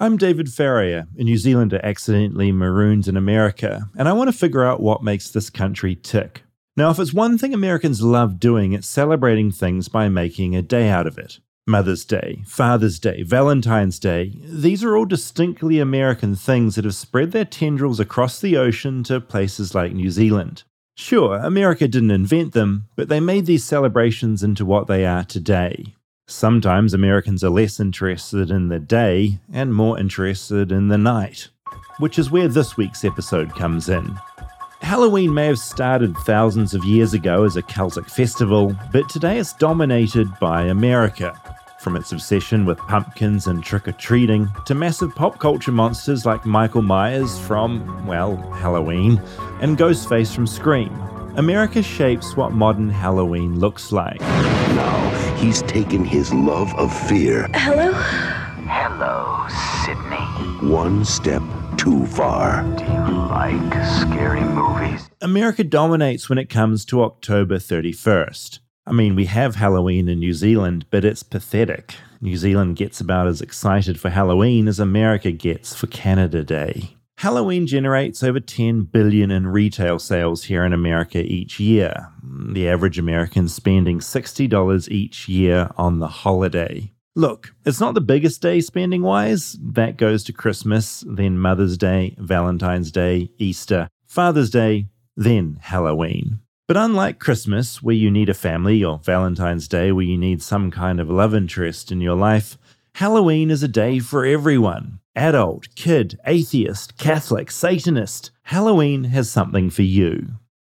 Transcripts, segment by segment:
I'm David Farrier, a New Zealander accidentally marooned in America, and I want to figure out what makes this country tick. Now, if it's one thing Americans love doing, it's celebrating things by making a day out of it. Mother's Day, Father's Day, Valentine's Day, these are all distinctly American things that have spread their tendrils across the ocean to places like New Zealand. Sure, America didn't invent them, but they made these celebrations into what they are today. Sometimes Americans are less interested in the day and more interested in the night, which is where this week's episode comes in. Halloween may have started thousands of years ago as a Celtic festival, but today it's dominated by America. From its obsession with pumpkins and trick or treating to massive pop culture monsters like Michael Myers from, well, Halloween, and Ghostface from Scream, America shapes what modern Halloween looks like. Now he's taken his love of fear Hello? Hello, Sydney. one step too far. Do you like scary movies? America dominates when it comes to October 31st. I mean, we have Halloween in New Zealand, but it's pathetic. New Zealand gets about as excited for Halloween as America gets for Canada Day. Halloween generates over 10 billion in retail sales here in America each year. The average American spending $60 each year on the holiday. Look, it's not the biggest day spending wise. That goes to Christmas, then Mother's Day, Valentine's Day, Easter, Father's Day, then Halloween. But unlike Christmas, where you need a family, or Valentine's Day, where you need some kind of love interest in your life, Halloween is a day for everyone adult, kid, atheist, Catholic, Satanist. Halloween has something for you.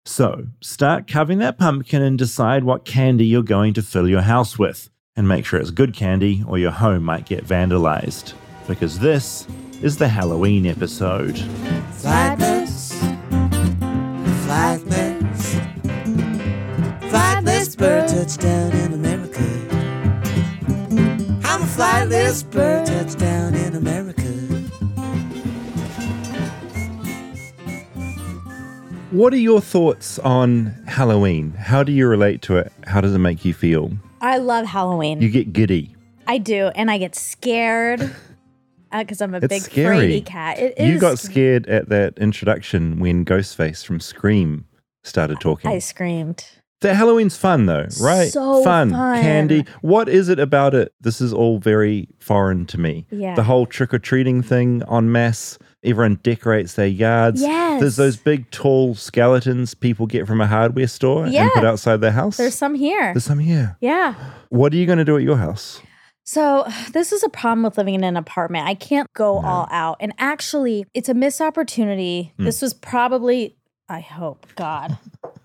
So, start carving that pumpkin and decide what candy you're going to fill your house with. And make sure it's good candy, or your home might get vandalized. Because this is the Halloween episode. Flightless, flightless, flightless bird touchdown in America. I'm a flightless bird touchdown in America. What are your thoughts on Halloween? How do you relate to it? How does it make you feel? I love Halloween. You get giddy. I do, and I get scared uh, because I'm a It's big scary. fraidy cat. It is. You got scared at that introduction when Ghostface from Scream started talking. I screamed. The Halloween's fun though, right? So fun, fun. candy. What is it about it? This is all very foreign to me. Yeah. The whole trick or treating thing on masse. Everyone decorates their yards. Yes. There's those big, tall skeletons people get from a hardware store Yeah. and put outside their house. There's some here. There's some here. yeah. What are you going to do at your house? So, this is a problem with living in an apartment. I can't go all out. And actually, it's a missed opportunity. Hmm. This was probably, I hope, God,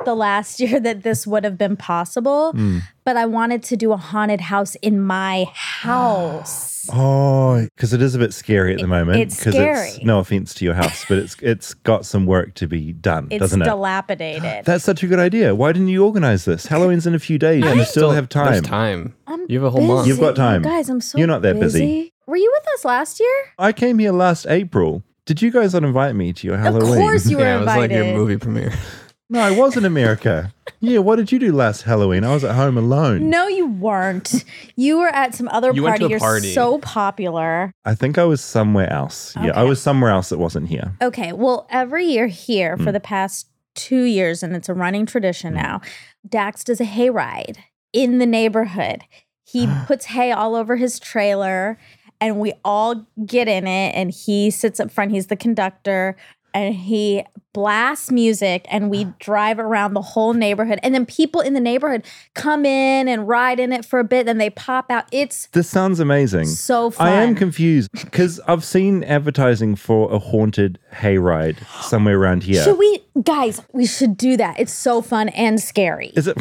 the last year that this would have been possible. Hmm. But I wanted to do a haunted house in my house. Oh, because it is a bit scary at the moment. it's 'cause scary. no offense to your house, but it's it's got some work to be done, It's doesn't it? dilapidated. That's such a good idea. Why didn't you organize this? Halloween's in a few days. and you still have There's time. time. I'm You have a whole month. You've got busy. time. Guys, I'm so You're not that busy. Were you with us last year? I came here last April. Did you guys not invite me to your Halloween? Of course you were yeah, it was like invited. your movie premiere. No, I was in America. yeah, what did you do last Halloween? I was at home alone. No, you weren't. You were at some other You went party. to a You're party. so popular. I think I was somewhere else. Yeah, I was somewhere else that wasn't here. Okay. Well, every year here for mm. the past two years, and it's a running tradition mm. now, Dax does a hayride in the neighborhood. He puts hay all over his trailer, and we all get in it. And he sits up front. He's the conductor, and he blasts music, and we drive around the whole neighborhood. And then people in the neighborhood come in and ride in it for a bit. Then they pop out. It's This sounds amazing. so fun. I am confused because I've seen advertising for a haunted hayride somewhere around here. Should we, guys? We should do that. It's so fun and scary. Is it?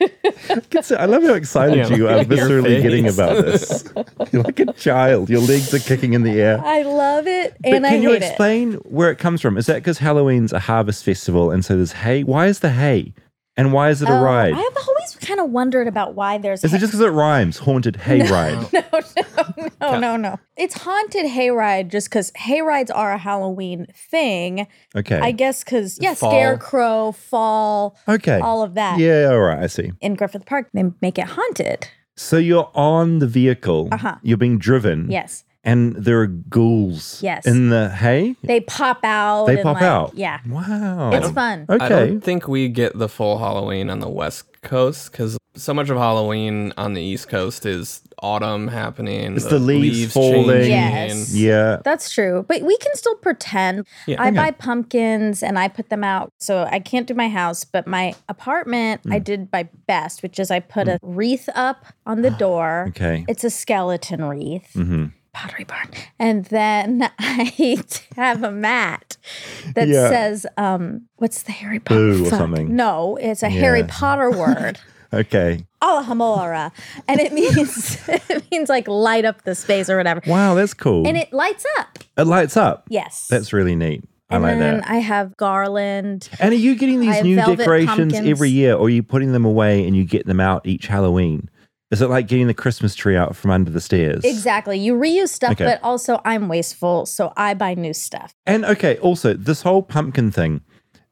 I love how excited Yeah, you are look viscerally getting about this. You're like a child. Your legs are kicking in the air. I love it But and I can you hate explain where it comes from? Is that because Halloween's a harvest festival and so there's hay? Why is the hay? And why is it it. a Oh, ride? I have always kind of wondered about why there's. Is it just because it rhymes? Haunted hayride. no, no, no, no, no. It's haunted hayride just because hayrides are a Halloween thing. Okay. I guess because yeah, Fall. scarecrow, fall, okay. all of that. Yeah, all right. I see. In Griffith Park, they make it haunted. So you're on the vehicle. Uh-huh. You're being driven. Yes. And there are ghouls Yes. in the hay. They pop out. They and, pop like- out. Yeah. Wow. It's fun. Okay. I don't think we get the full Halloween on the West Coast because so much of Halloween on the East Coast is autumn happening. It's the leaves falling. changing. Yes. yeah. That's true. But we can still pretend. Yeah. I Okay. buy pumpkins and I put them out. So I can't do my house, but my apartment, Mm. I did my best, which is I put a wreath up on the door. Okay. It's a skeleton wreath. hmm Pottery Barn. And then I have a mat that Yeah. says, um, what's the Harry Potter? Or something. No, it's a Harry Potter word. Okay. Alohomora. And it means it means like light up the space or whatever. Wow, that's cool. And it lights up. It lights up. Yes. That's really neat. I and like then that. I have garland. And are you getting these new decorations pumpkins. every year, or are you putting them away and you get them out each Halloween? Is it like getting the Christmas tree out from under the stairs? Exactly. You reuse stuff, Okay. but also I'm wasteful, so I buy new stuff. And okay, also this whole pumpkin thing,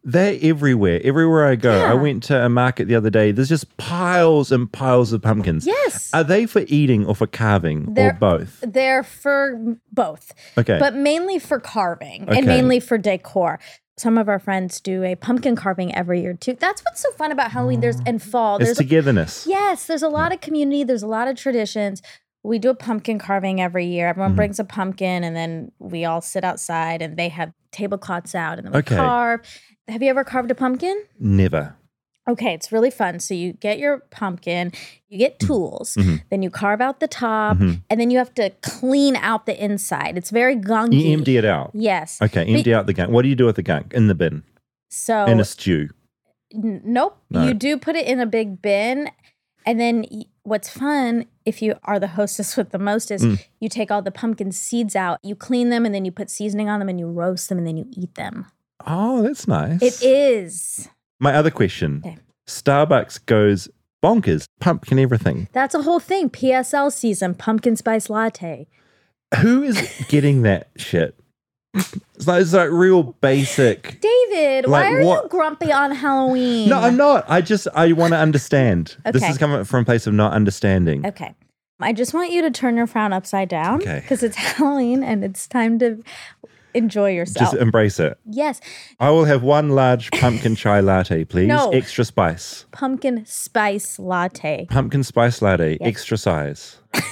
they're everywhere. Everywhere I go, I went to a market the other day. There's just piles and piles of pumpkins. Yes. Are they for eating or for carving or They're- both? They're for both, Okay. but mainly for carving Okay. and mainly for decor. Some of our friends do a pumpkin carving every year too. That's what's so fun about Halloween. There's and fall. it's There's togetherness. yes, there's a lot of community. There's a lot of traditions. We do a pumpkin carving every year. Everyone Mm-hmm. brings a pumpkin, and then we all sit outside, and they have tablecloths out, and then we Okay. carve. Have you ever carved a pumpkin? Never. Okay, it's really fun. So you get your pumpkin, you get tools, Mhm. then you carve out the top, Mhm. and then you have to clean out the inside. It's very gunky. You empty it out. Yes. Okay, empty out the gunk. What do you do with the gunk? In the bin. So In a stew. n- nope, No. you do put it in a big bin, and then y- what's fun if you are the hostess with the most is Mm. you take all the pumpkin seeds out, you clean them, and then you put seasoning on them, and you roast them, and then you eat them. Oh, that's nice. It is. My other question. Okay. Starbucks goes bonkers, pumpkin everything. That's a whole thing. PSL season, pumpkin spice latte. Who is getting that shit? It's like, it's like real basic. David, Like why are you grumpy on Halloween? No, I'm not. I just I want to understand. This is coming from a place of not understanding. Okay. I just want you to turn your frown upside down Okay. because it's Halloween and it's time to enjoy yourself. Just embrace it. yes, I will have one large pumpkin chai latte, please. No. Extra spice. pumpkin spice latte, Pumpkin spice latte, extra size.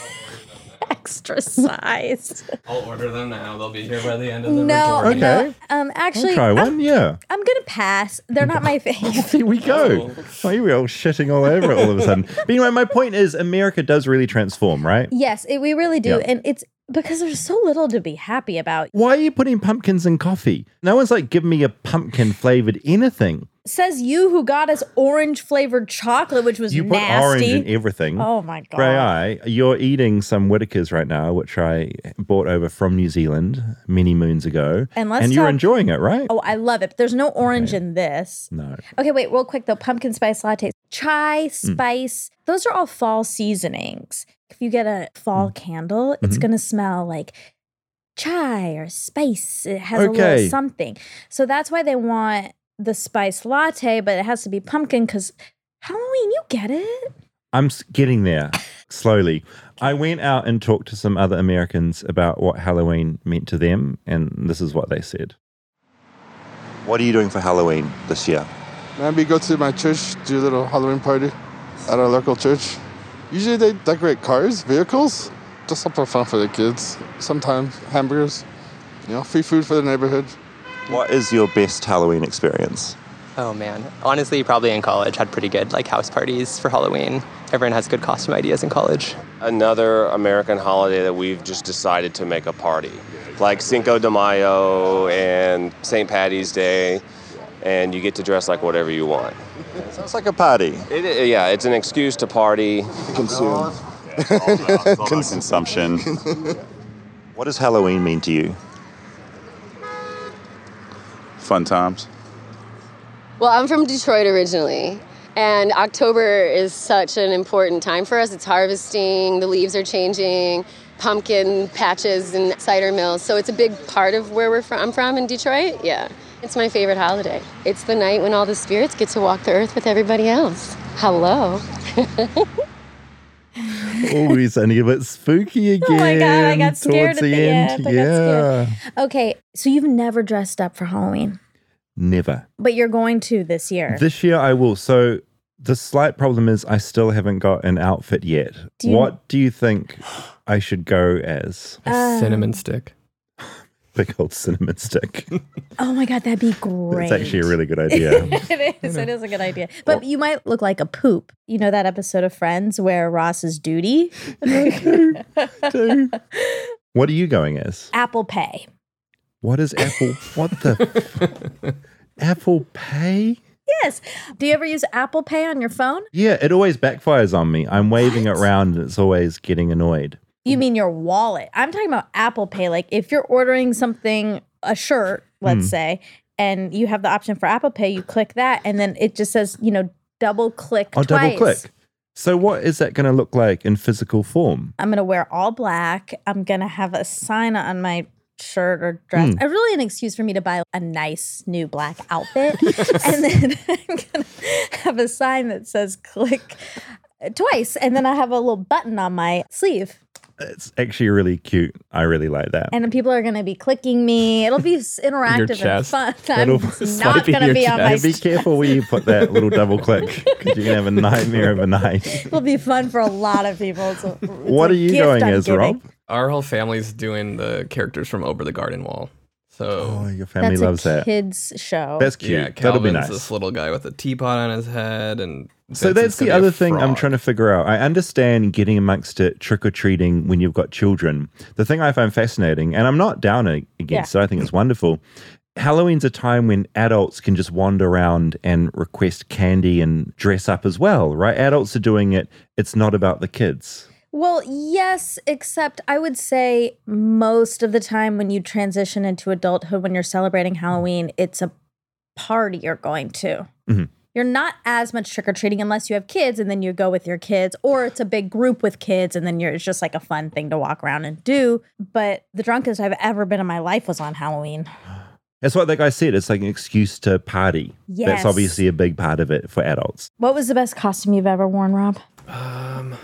extra size. I'll order them now. They'll be here by the end of the no, recording. no. Okay. Um, actually, I'll try I'm, one. yeah. I'm gonna pass. They're not my favorite. Here we go. Oh, here we are all shitting all over it all of a sudden. But anyway, my point is America does really transform, right? yes, it, we really do, Yeah. and it's because there's so little to be happy about. Why are you putting pumpkins in coffee? No one's like, give me a pumpkin flavored anything. Says you who got us orange flavored chocolate, which was You put nasty. orange in everything. oh my god! Grey Eye, you're eating some Whittaker's right now, which I bought over from New Zealand many moons ago. And let's you're talk- enjoying it, right? Oh, I love it. But there's no orange in this. No. Okay, wait, real quick though. Pumpkin spice lattes, chai, Mm. spice, those are all fall seasonings. If you get a fall Mm. candle, it's Mhm. gonna smell like chai or spice. It has a little something. So that's why they want the spice latte, but it has to be pumpkin because Halloween, you get it. I'm getting there slowly. I went out and talked to some other Americans about what Halloween meant to them, and this is what they said. What are you doing for Halloween this year? Maybe go to my church, do a little Halloween party at our local church. Usually they decorate cars, vehicles, just something fun for the kids. Sometimes hamburgers, you know, free food for the neighborhood. What is your best Halloween experience? Oh man, honestly, probably in college had pretty good like house parties for Halloween. Everyone has good costume ideas in college. another American holiday that we've just decided to make a party. Like Cinco de Mayo and St. Patty's Day, and you get to dress like whatever you want. Sounds like a party. It, it- yeah, it's an excuse to party. Consume. Consumption. what does Halloween mean to you? Fun times. Well, I'm from Detroit originally, and October is such an important time for us. It's harvesting, the leaves are changing, pumpkin patches and cider mills. So it's a big part of where we're from. I'm from in Detroit. Yeah. It's my favorite holiday. It's the night when all the spirits get to walk the earth with everybody else. Hello. oh, he's only a bit spooky again. Oh my God, I got scared towards at the end. I got yeah. scared. Okay, so you've never dressed up for Halloween, Never. but you're going to this year. This year I will. So the slight problem is I still haven't got an outfit yet. Do you- what do you think I should go as? A Uh, cinnamon stick. Big old cinnamon stick. oh my God, that'd be great. It's actually a really good idea. it is. It is a good idea. But you might look like a poop. You know that episode of Friends where Ross is duty? what are you going as? Apple Pay. What is Apple? What the? Apple Pay? Yes. Do you ever use Apple Pay on your phone? Yeah, it always backfires on me. I'm waving it around and it's always getting annoyed. You mean your wallet? I'm talking about Apple Pay. Like if you're ordering something, a shirt, let's Hmm. say, and you have the option for Apple Pay, you click that, and then it just says, you know, double click Oh, twice. double click. So, what is that going to look like in physical form? I'm gonna wear all black. I'm gonna have a sign on my shirt or dress. A really an excuse for me to buy a nice new black outfit. and then I'm gonna have a sign that says click twice. And then I have a little button on my sleeve. It's actually really cute. I really like that. And people are gonna be clicking me. It'll be interactive and chest. fun. I'm It'll not gonna your be on my chest. Be careful where you put that little double click because you're going to have a nightmare of a overnight. It'll be fun for a lot of people. It's a- it's What are you doing going I'm as, giving. Rob? Our whole family's doing the characters from Over the Garden Wall. So Oh, your family That's loves a that. kids show. That's cute. Yeah, That'll be Calvin's nice. this little guy with a teapot on his head, and So that's the gonna be a other thing I'm trying to figure out. I understand getting amongst it trick or treating when you've got children. The thing I find fascinating, and I'm not down a- against it, I think it's wonderful. Halloween's a time when adults can just wander around and request candy and dress up as well, right? Adults are doing it. It's not about the kids. Well, yes, except I would say most of the time when you transition into adulthood, when you're celebrating Halloween, it's a party you're going to. Mhm. You're not as much trick or treating unless you have kids and then you go with your kids, or it's a big group with kids and then you're it's just like a fun thing to walk around and do. But the drunkest I've ever been in my life was on Halloween. That's what that guy said. It's like an excuse to party. Yes. That's obviously a big part of it for adults. What was the best costume you've ever worn, Rob? Um,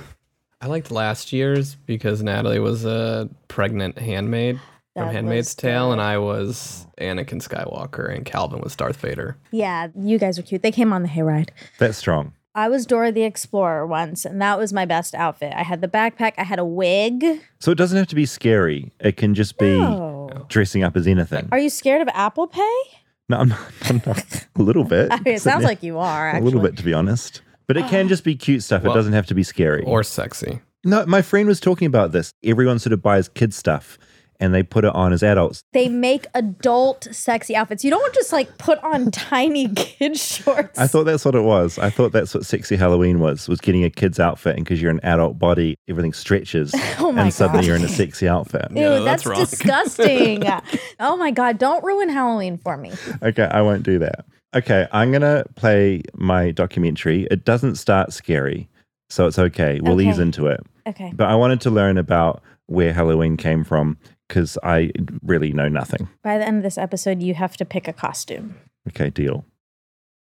I liked last year's because Natalie was a pregnant handmaid from Handmaid's was Tale, and I was Anakin Skywalker, and Calvin was Darth Vader. Yeah, you guys are cute. They came on the hayride. That's strong. I was Dora the Explorer once, and that was my best outfit. I had the backpack, I had a wig. So it doesn't have to be scary. It can just be No. dressing up as anything. Are you scared of Apple Pay? No, I'm not, I'm not. A little bit. I mean, it sounds like you are. a little bit, to be honest. But it can just be cute stuff. Well, it doesn't have to be scary. Or sexy. no, my friend was talking about this. Everyone sort of buys kid stuff and they put it on as adults. They make adult sexy outfits. You don't just like put on tiny kid shorts. I thought that's what it was. I thought that's what sexy Halloween was, was getting a kid's outfit and because you're an adult body, everything stretches Oh my and suddenly God. you're in a sexy outfit. Ew, Yeah, that's, that's wrong. disgusting. oh my god, don't ruin Halloween for me. Okay, I won't do that. Okay, I'm going to play my documentary. It doesn't start scary, so it's okay. We'll ease into it. Okay. But I wanted to learn about where Halloween came from because I really know nothing. By the end of this episode, you have to pick a costume. Okay, deal.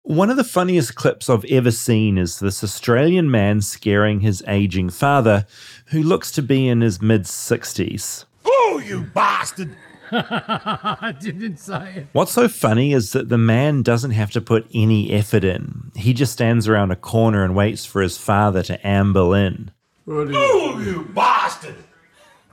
One of the funniest clips I've ever seen is this Australian man scaring his aging father, who looks to be in his mid 60s. Oh, you bastard! I didn't say it. What's so funny is that the man doesn't have to put any effort in. He just stands around a corner and waits for his father to amble in. Oh, you bastard!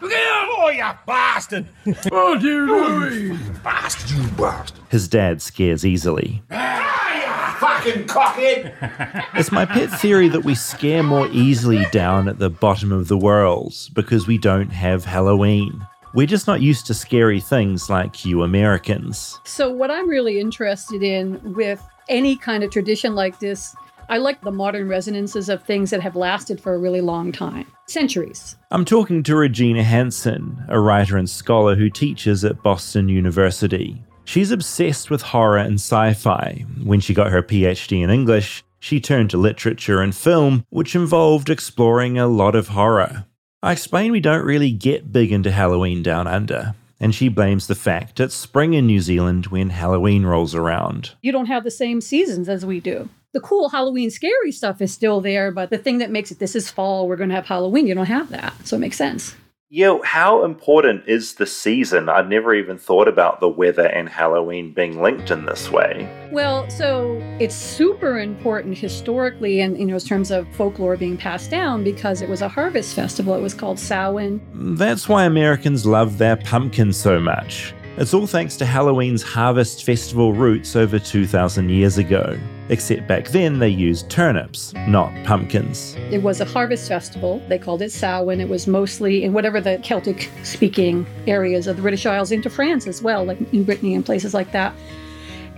Look out! Oh, you bastard! oh, are you? Bastard, you bastard! His dad scares easily. Ah, you fucking cockhead! It's my pet theory that we scare more easily down at the bottom of the world because we don't have Halloween. We're just not used to scary things like you Americans. So, what I'm really interested in with any kind of tradition like this, I like the modern resonances of things that have lasted for a really long time centuries. I'm talking to Regina Hansen, a writer and scholar who teaches at Boston University. She's obsessed with horror and sci fi. When she got her PhD in English, she turned to literature and film, which involved exploring a lot of horror. I explain we don't really get big into Halloween down under, and she blames the fact it's spring in New Zealand when Halloween rolls around. You don't have the same seasons as we do. The cool Halloween scary stuff is still there, but the thing that makes it this is fall, we're going to have Halloween, you don't have that. So it makes sense. Yeah, how important is the season? I'd never even thought about the weather and Halloween being linked in this way. Well, so it's super important historically and you know in terms of folklore being passed down because it was a harvest festival. It was called Samhain. That's why Americans love their pumpkins so much. It's all thanks to Halloween's harvest festival roots over 2,000 years ago. Except back then they used turnips, not pumpkins. It was a harvest festival. They called it Samhain. It was mostly in whatever the Celtic speaking areas of the British Isles into France as well, like in Brittany and places like that.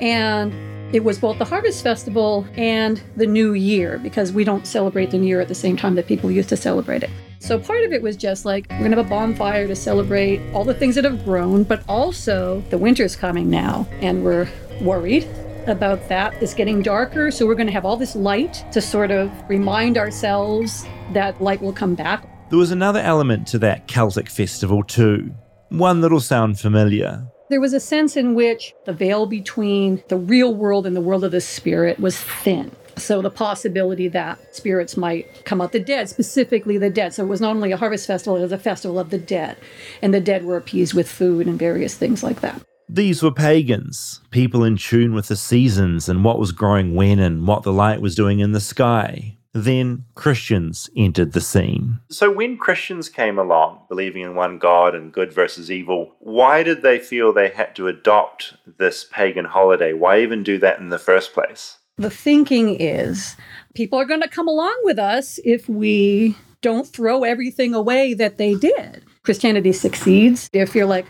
And it was both the harvest festival and the new year because we don't celebrate the new year at the same time that people used to celebrate it. So part of it was just like we're gonna have a bonfire to celebrate all the things that have grown, but also the winter's coming now, and we're worried about that is getting darker, so we're gonna have all this light to sort of remind ourselves that light will come back. There was another element to that Celtic festival too. One that'll sound familiar. There was a sense in which the veil between the real world and the world of the spirit was thin. So the possibility that spirits might come out the dead, specifically the dead. So it was not only a harvest festival, it was a festival of the dead. And the dead were appeased with food and various things like that. These were pagans, people in tune with the seasons and what was growing when and what the light was doing in the sky. Then Christians entered the scene. So, when Christians came along, believing in one God and good versus evil, why did they feel they had to adopt this pagan holiday? Why even do that in the first place? The thinking is people are going to come along with us if we don't throw everything away that they did. Christianity succeeds if you're like,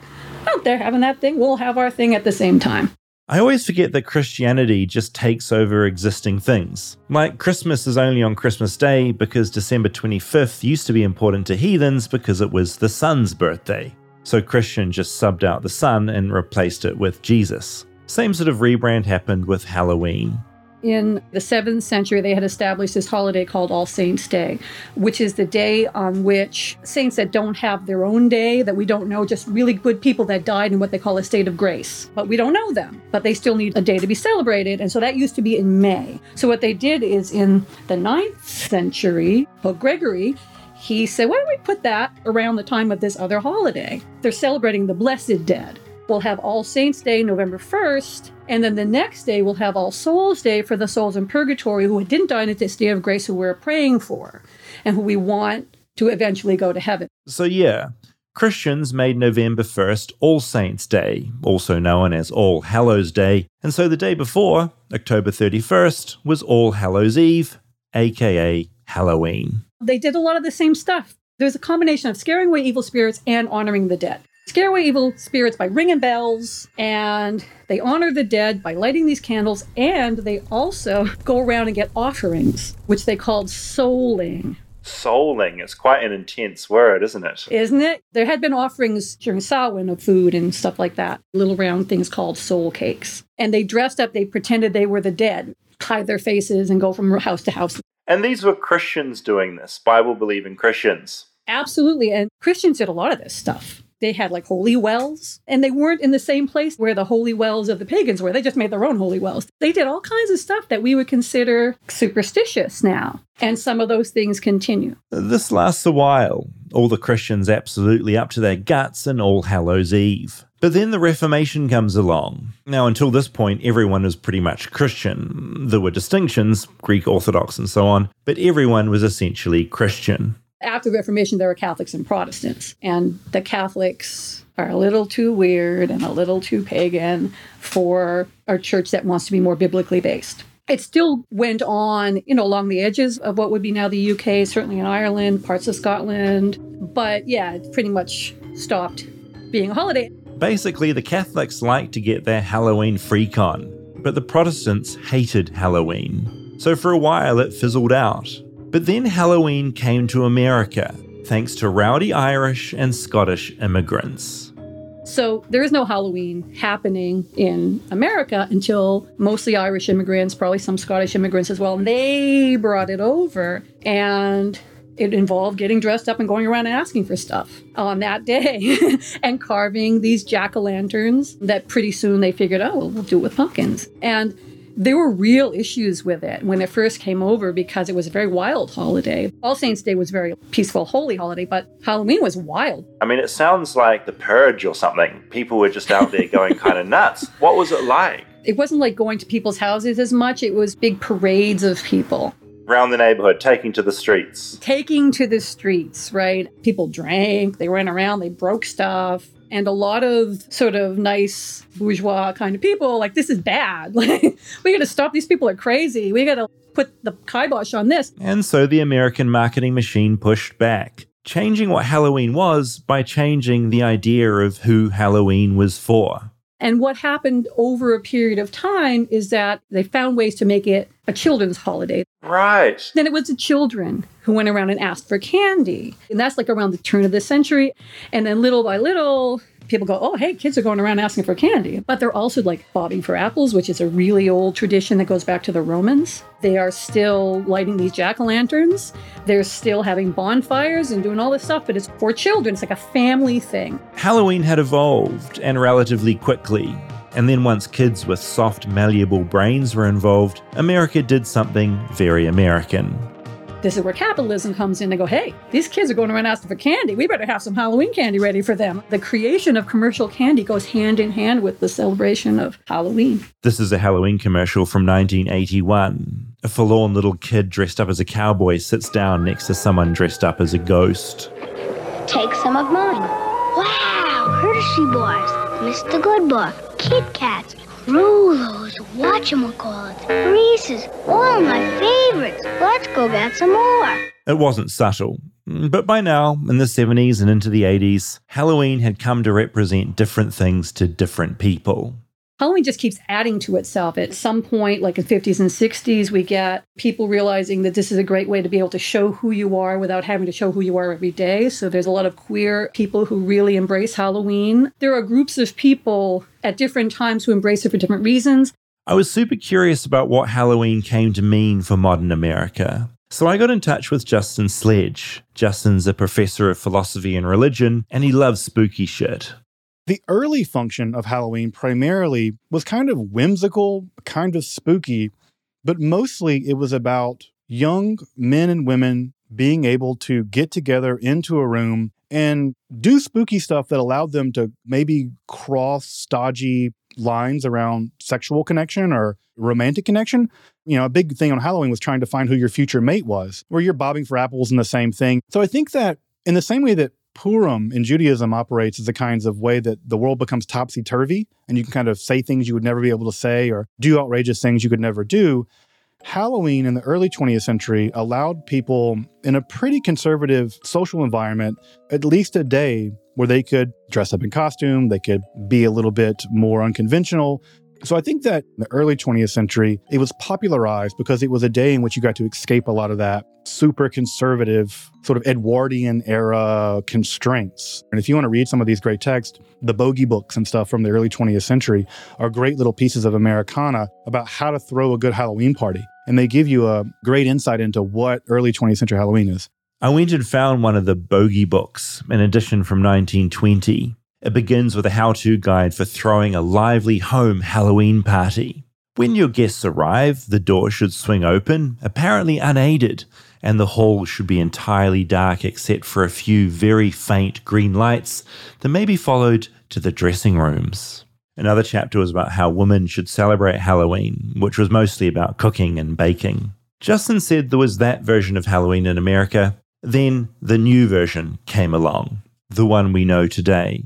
oh, they're having that thing, we'll have our thing at the same time. I always forget that Christianity just takes over existing things. Like Christmas is only on Christmas Day because December 25th used to be important to heathens because it was the sun's birthday. So Christian just subbed out the sun and replaced it with Jesus. Same sort of rebrand happened with Halloween in the 7th century, they had established this holiday called All Saints' Day, which is the day on which saints that don't have their own day, that we don't know, just really good people that died in what they call a state of grace. But we don't know them, but they still need a day to be celebrated. And so that used to be in May. So what they did is in the 9th century, Pope Gregory he said, Why don't we put that around the time of this other holiday? They're celebrating the Blessed Dead. We'll have All Saints' Day November 1st, and then the next day we'll have All Souls' Day for the souls in purgatory who didn't die in this day of grace who we're praying for and who we want to eventually go to heaven. So, yeah, Christians made November 1st All Saints' Day, also known as All Hallows' Day, and so the day before, October 31st, was All Hallows' Eve, aka Halloween. They did a lot of the same stuff. There's a combination of scaring away evil spirits and honoring the dead scare away evil spirits by ringing bells, and they honor the dead by lighting these candles, and they also go around and get offerings, which they called souling. Souling is quite an intense word, isn't it? Isn't it? There had been offerings during Samhain of food and stuff like that, little round things called soul cakes. And they dressed up, they pretended they were the dead, hide their faces, and go from house to house. And these were Christians doing this, Bible believing Christians. Absolutely. And Christians did a lot of this stuff they had like holy wells, and they weren't in the same place where the holy wells of the pagans were. They just made their own holy wells. They did all kinds of stuff that we would consider superstitious now. And some of those things continue. This lasts a while. All the Christians absolutely up to their guts in All Hallows Eve. But then the Reformation comes along. Now, until this point, everyone was pretty much Christian. There were distinctions, Greek Orthodox and so on, but everyone was essentially Christian after the Reformation, there were Catholics and Protestants, and the Catholics are a little too weird and a little too pagan for a church that wants to be more biblically based. It still went on, you know, along the edges of what would be now the UK, certainly in Ireland, parts of Scotland, but yeah, it pretty much stopped being a holiday. Basically, the Catholics liked to get their Halloween freak on, but the Protestants hated Halloween. So for a while, it fizzled out. But then Halloween came to America, thanks to rowdy Irish and Scottish immigrants. So there is no Halloween happening in America until mostly Irish immigrants, probably some Scottish immigrants as well. And they brought it over and it involved getting dressed up and going around and asking for stuff on that day and carving these jack o' lanterns that pretty soon they figured, oh, we'll do it with pumpkins. And There were real issues with it when it first came over because it was a very wild holiday. All Saints Day was very peaceful, holy holiday, but Halloween was wild. I mean, it sounds like the purge or something. People were just out there going kind of nuts. What was it like? It wasn't like going to people's houses as much, it was big parades of people. Around the neighborhood, taking to the streets. Taking to the streets, right? People drank, they ran around, they broke stuff. And a lot of sort of nice bourgeois kind of people, like, this is bad. Like, we got to stop. These people are crazy. We got to put the kibosh on this. And so the American marketing machine pushed back, changing what Halloween was by changing the idea of who Halloween was for. And what happened over a period of time is that they found ways to make it a children's holiday. Right. Then it was the children who went around and asked for candy. And that's like around the turn of the century. And then little by little, people go, oh, hey, kids are going around asking for candy. But they're also like bobbing for apples, which is a really old tradition that goes back to the Romans. They are still lighting these jack o' lanterns. They're still having bonfires and doing all this stuff, but it's for children. It's like a family thing. Halloween had evolved and relatively quickly. And then, once kids with soft, malleable brains were involved, America did something very American. This is where capitalism comes in. They go, hey, these kids are going around asking for candy. We better have some Halloween candy ready for them. The creation of commercial candy goes hand in hand with the celebration of Halloween. This is a Halloween commercial from 1981. A forlorn little kid dressed up as a cowboy sits down next to someone dressed up as a ghost. Take some of mine. Wow, Hershey bars, Mr. Goodbar, Kit Kats, Rolos, whatchamacallits, Reese's, all my favorites. Let's go get some more. It wasn't subtle. But by now, in the 70s and into the 80s, Halloween had come to represent different things to different people. Halloween just keeps adding to itself. At some point, like in 50s and 60s, we get people realizing that this is a great way to be able to show who you are without having to show who you are every day. So there's a lot of queer people who really embrace Halloween. There are groups of people at different times who embrace it for different reasons. I was super curious about what Halloween came to mean for modern America. So I got in touch with Justin Sledge. Justin's a professor of philosophy and religion, and he loves spooky shit. The early function of Halloween primarily was kind of whimsical, kind of spooky, but mostly it was about young men and women being able to get together into a room and do spooky stuff that allowed them to maybe cross stodgy lines around sexual connection or romantic connection. You know, a big thing on Halloween was trying to find who your future mate was, where you're bobbing for apples and the same thing. So I think that in the same way that Purim in Judaism operates as the kinds of way that the world becomes topsy turvy and you can kind of say things you would never be able to say or do outrageous things you could never do. Halloween in the early 20th century allowed people in a pretty conservative social environment at least a day where they could dress up in costume, they could be a little bit more unconventional. So I think that in the early 20th century, it was popularized because it was a day in which you got to escape a lot of that super conservative, sort of Edwardian era constraints. And if you want to read some of these great texts, the bogie books and stuff from the early 20th century are great little pieces of Americana about how to throw a good Halloween party. And they give you a great insight into what early 20th century Halloween is. I went and found one of the bogie books, an edition from 1920. It begins with a how to guide for throwing a lively home Halloween party. When your guests arrive, the door should swing open, apparently unaided, and the hall should be entirely dark except for a few very faint green lights that may be followed to the dressing rooms. Another chapter was about how women should celebrate Halloween, which was mostly about cooking and baking. Justin said there was that version of Halloween in America, then the new version came along, the one we know today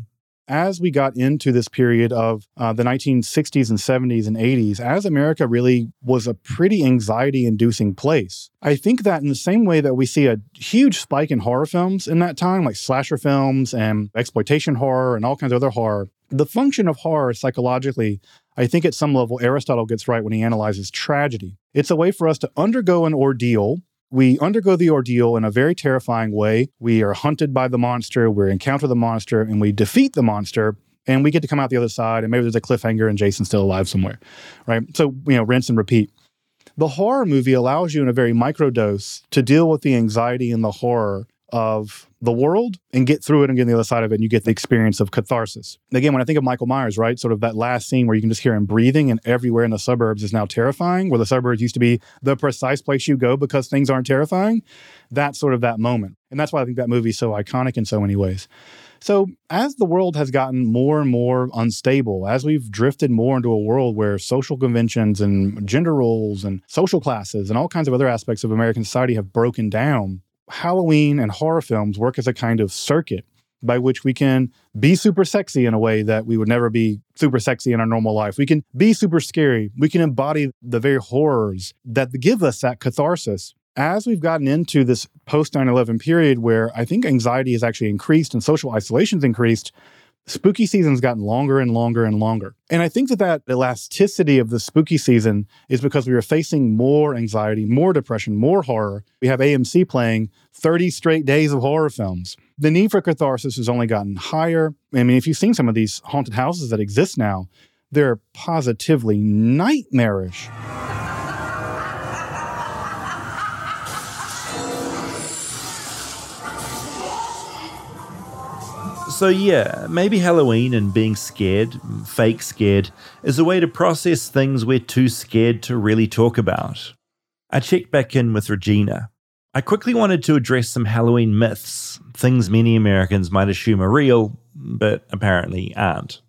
as we got into this period of uh, the 1960s and 70s and 80s, as America really was a pretty anxiety inducing place, I think that in the same way that we see a huge spike in horror films in that time, like slasher films and exploitation horror and all kinds of other horror, the function of horror psychologically, I think at some level, Aristotle gets right when he analyzes tragedy. It's a way for us to undergo an ordeal we undergo the ordeal in a very terrifying way. We are hunted by the monster, we encounter the monster, and we defeat the monster. And we get to come out the other side, and maybe there's a cliffhanger, and Jason's still alive somewhere, right? So you know, rinse and repeat. The horror movie allows you, in a very microdose, to deal with the anxiety and the horror of the world and get through it and get on the other side of it and you get the experience of catharsis. Again, when I think of Michael Myers, right, sort of that last scene where you can just hear him breathing and everywhere in the suburbs is now terrifying, where the suburbs used to be the precise place you go because things aren't terrifying, that's sort of that moment. And that's why I think that movie is so iconic in so many ways. So, as the world has gotten more and more unstable, as we've drifted more into a world where social conventions and gender roles and social classes and all kinds of other aspects of American society have broken down, Halloween and horror films work as a kind of circuit by which we can be super sexy in a way that we would never be super sexy in our normal life. We can be super scary. We can embody the very horrors that give us that catharsis as we've gotten into this post 9 11 period where I think anxiety has actually increased and social isolation's increased, spooky season's gotten longer and longer and longer. And I think that that elasticity of the spooky season is because we are facing more anxiety, more depression, more horror. We have AMC playing 30 straight days of horror films. The need for catharsis has only gotten higher. I mean, if you've seen some of these haunted houses that exist now, they're positively nightmarish. So, yeah, maybe Halloween and being scared, fake scared, is a way to process things we're too scared to really talk about. I checked back in with Regina. I quickly wanted to address some Halloween myths, things many Americans might assume are real, but apparently aren't.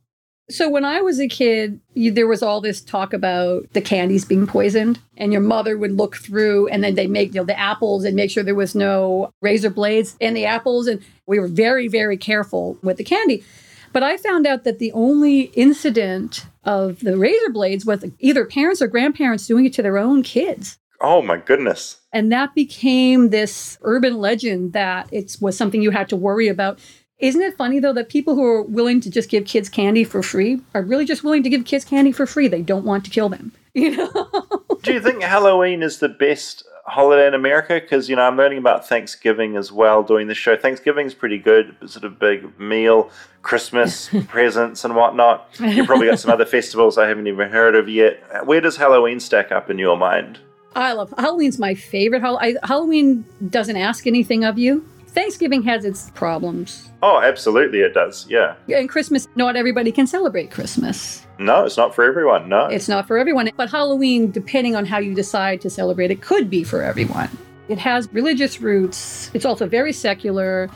So when I was a kid, you, there was all this talk about the candies being poisoned, and your mother would look through, and then they make you know the apples and make sure there was no razor blades in the apples, and we were very very careful with the candy. But I found out that the only incident of the razor blades was either parents or grandparents doing it to their own kids. Oh my goodness. And that became this urban legend that it was something you had to worry about. Isn't it funny though that people who are willing to just give kids candy for free are really just willing to give kids candy for free? They don't want to kill them. You know? Do you think Halloween is the best holiday in America? Because, you know, I'm learning about Thanksgiving as well doing the show. Thanksgiving's pretty good, sort of big meal, Christmas presents and whatnot. You've probably got some other festivals I haven't even heard of yet. Where does Halloween stack up in your mind? I love Halloween's my favorite. Halloween doesn't ask anything of you. Thanksgiving has its problems. Oh, absolutely, it does. Yeah. And Christmas, not everybody can celebrate Christmas. No, it's not for everyone. No. It's not for everyone. But Halloween, depending on how you decide to celebrate it, could be for everyone. It has religious roots. It's also very secular.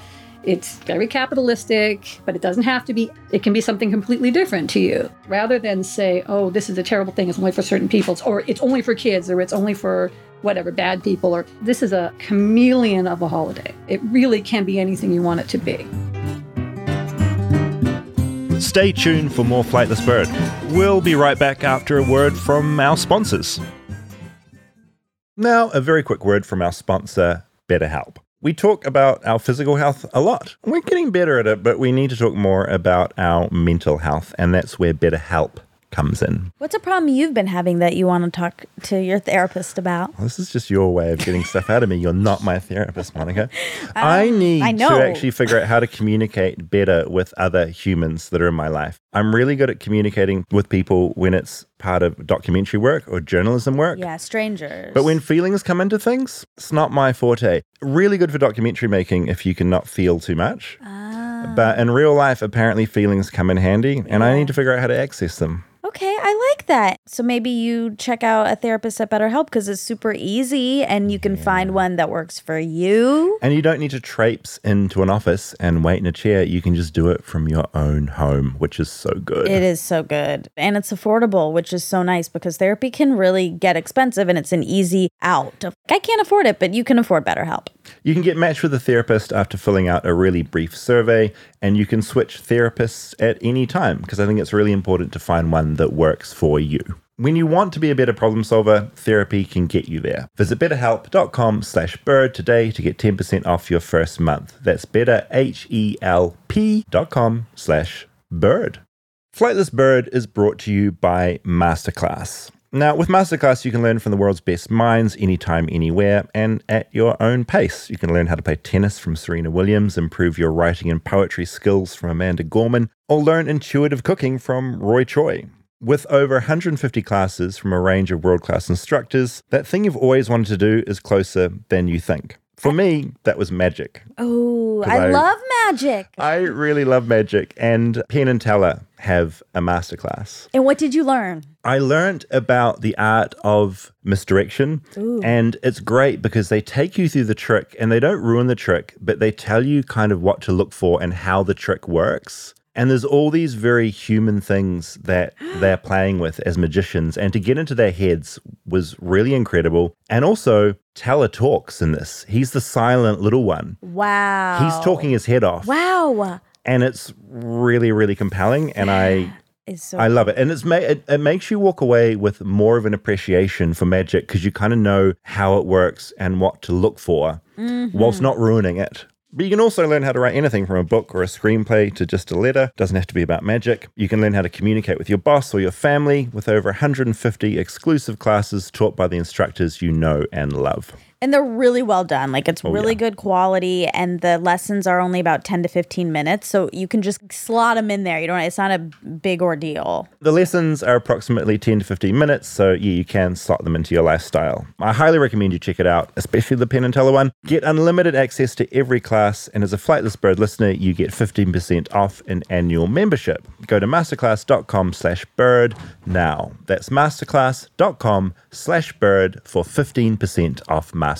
It's very capitalistic, but it doesn't have to be. It can be something completely different to you. Rather than say, oh, this is a terrible thing, it's only for certain people, or it's only for kids, or it's only for whatever, bad people, or this is a chameleon of a holiday. It really can be anything you want it to be. Stay tuned for more Flightless Bird. We'll be right back after a word from our sponsors. Now, a very quick word from our sponsor, BetterHelp. We talk about our physical health a lot. We're getting better at it, but we need to talk more about our mental health, and that's where BetterHelp comes in. What's a problem you've been having that you want to talk to your therapist about? This is just your way of getting stuff out of me. You're not my therapist, Monica. I need Um, I to actually figure out how to communicate better with other humans that are in my life. I'm really good at communicating with people when it's part of documentary work or journalism work. Yeah, strangers. But when feelings come into things, it's not my forte. Really good for documentary making if you can not feel too much. Ah. But in real life, apparently feelings come in handy, and I need to figure out how to access them. Okay, I like that. So maybe you check out a therapist at BetterHelp because it's super easy and you can find one that works for you. And you don't need to traipse into an office and wait in a chair. You can just do it from your own home, which is so good. It is so good. And it's affordable, which is so nice because therapy can really get expensive and it's an easy out. I can't afford it, but you can afford BetterHelp. You can get matched with a therapist after filling out a really brief survey, and you can switch therapists at any time because I think it's really important to find one that works for you. When you want to be a better problem solver, therapy can get you there. Visit betterhelp.com slash bird today to get 10% off your first month. That's better, H-E-L-P dot com slash bird. Flightless Bird is brought to you by Masterclass. Now, with Masterclass, you can learn from the world's best minds anytime, anywhere, and at your own pace. You can learn how to play tennis from Serena Williams, improve your writing and poetry skills from Amanda Gorman, or learn intuitive cooking from Roy Choi. With over 150 classes from a range of world class instructors, that thing you've always wanted to do is closer than you think. For me, that was magic. Oh, I, I- love magic. I really love magic, and Penn and Teller have a masterclass. And what did you learn? I learned about the art of misdirection, Ooh. and it's great because they take you through the trick and they don't ruin the trick, but they tell you kind of what to look for and how the trick works. And there's all these very human things that they're playing with as magicians, and to get into their heads was really incredible. And also, Teller talks in this. He's the silent little one. Wow. He's talking his head off Wow. and it's really really compelling and i so i love it and it's ma- it, it makes you walk away with more of an appreciation for magic because you kind of know how it works and what to look for mm-hmm. whilst not ruining it but you can also learn how to write anything from a book or a screenplay to just a letter. Doesn't have to be about magic. You can learn how to communicate with your boss or your family with over 150 exclusive classes taught by the instructors you know and love. And they're really well done. Like it's Oh, really yeah. good quality, and the lessons are only about ten to fifteen minutes, so you can just slot them in there. You don't. It's not a big ordeal. The lessons are approximately 10 to 15 minutes, so yeah, you can slot them into your lifestyle. I highly recommend you check it out, especially the Penn and Teller one. Get unlimited access to every class, and as a Flightless Bird listener, you get 15% off an annual membership. Go to masterclass.com slash bird now. That's masterclass.com slash bird for 15% off Masterclass.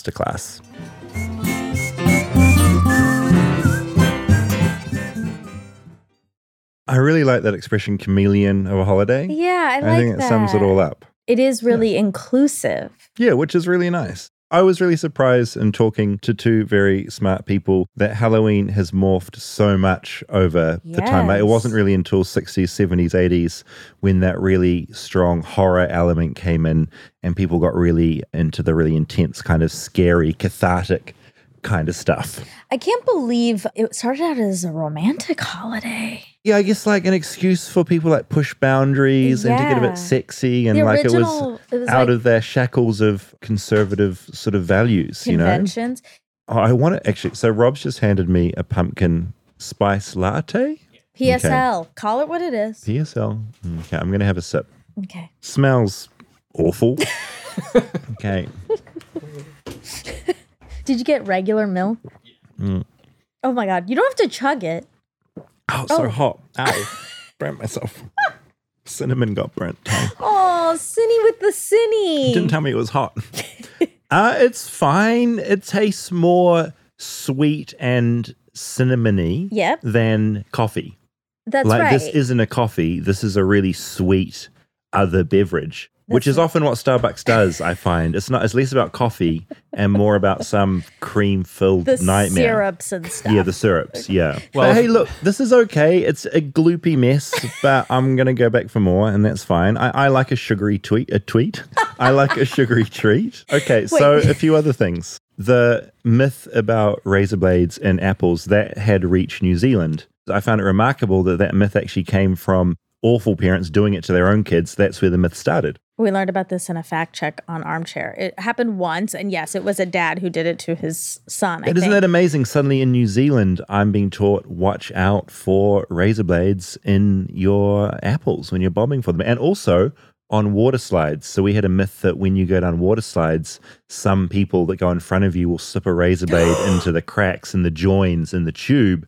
I really like that expression chameleon of a holiday. Yeah, I like think it sums it all up. It is really inclusive. Yeah, which is really nice. I was really surprised in talking to two very smart people that Halloween has morphed so much over the time. It wasn't really until 60s, 70s, 80s when that really strong horror element came in and people got really into the really intense, kind of scary, cathartic kind of stuff. I can't believe it started out as a romantic holiday. Yeah, I guess like an excuse for people like push boundaries and to get a bit sexy and The like it was, it was out like- of their shackles of conservative sort of values, you know? Conventions. Oh, I want to actually. So Rob's just handed me a pumpkin spice latte. PSL. Call it what it is. PSL. Mm, okay, I'm gonna have a sip. Okay. Smells awful. okay. Did you get regular milk? Mm. Oh my god, you don't have to chug it. Oh, so Oh. hot. Ow. Burnt myself. Cinnamon got burnt. Oh, Cinny with the Cinny. You didn't tell me it was hot. uh, it's fine. It tastes more sweet and cinnamony Yep. than coffee. That's like right. this isn't a coffee. This is a really sweet other beverage, which is often what Starbucks does. I find it's not. It's less about coffee and more about some cream-filled the nightmare. syrups and stuff. Yeah, the syrups. Yeah. Well, but hey, look, this is okay. It's a gloopy mess, but I'm gonna go back for more, and that's fine. I, I like a sugary tweet. A tweet. I like a sugary treat. Okay, so Wait. a few other things. The myth about razor blades and apples that had reached New Zealand. I found it remarkable that that myth actually came from awful parents doing it to their own kids. That's where the myth started. We learned about this in a fact check on Armchair. It happened once, and yes, it was a dad who did it to his son. I And isn't think. that amazing? Suddenly in New Zealand, I'm being taught watch out for razor blades in your apples when you're bobbing for them. And also on water slides. So we had a myth that when you go down water slides, some people that go in front of you will slip a razor blade into the cracks and the joins in the tube